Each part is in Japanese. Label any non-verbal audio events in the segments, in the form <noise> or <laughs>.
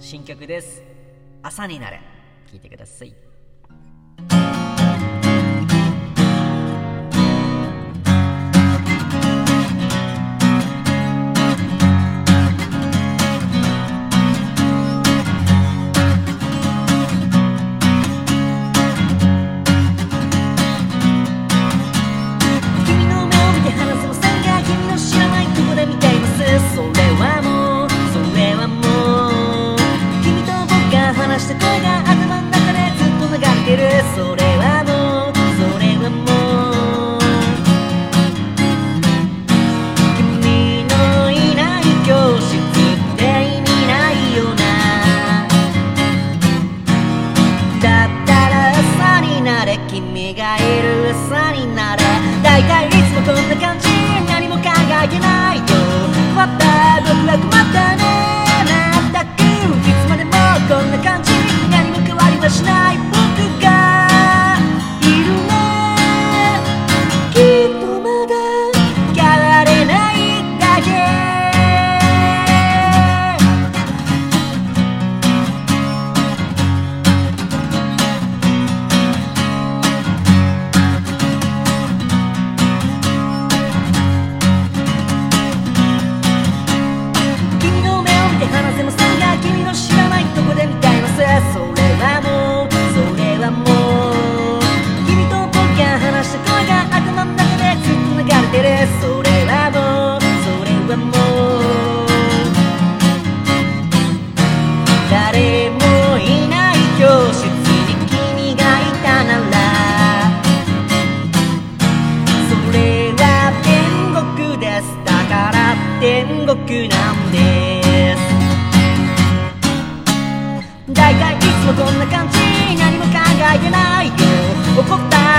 新曲です。朝になれ。聴いてください。君がいる嘘になれ大体いつもこんな感じ何も考えてないよ。また僕は困ったねまったくいつまでもこんな感じ何も変わりはしない。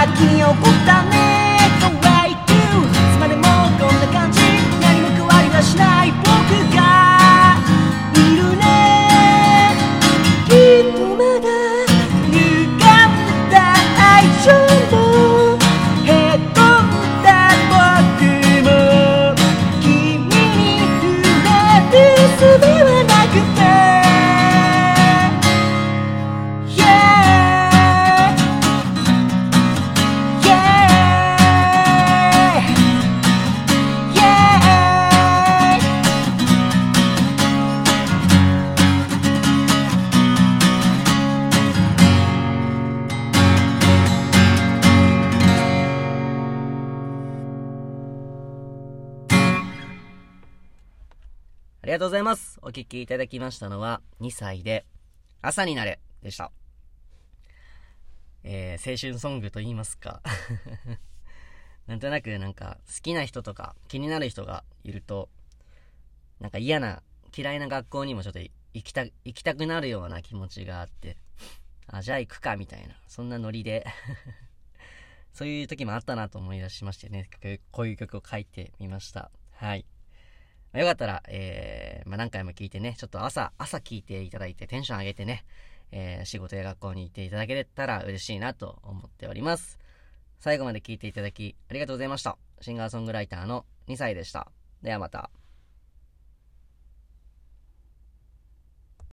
怒っありがとうございます。お聴きいただきましたのは2歳で朝になれでした。えー、青春ソングと言いますか。<laughs> なんとなくなんか好きな人とか気になる人がいるとなんか嫌な嫌いな学校にもちょっと行きた行きたくなるような気持ちがあってあじゃあ行くかみたいなそんなノリで <laughs> そういう時もあったなと思い出しましてねこういう曲を書いてみました。はい。まあよかったら、えー、まあ、何回も聞いてね、ちょっと朝、朝聞いていただいてテンション上げてね、えー、仕事や学校に行っていただけたら嬉しいなと思っております。最後まで聞いていただきありがとうございました。シンガーソングライターの2歳でした。ではまた。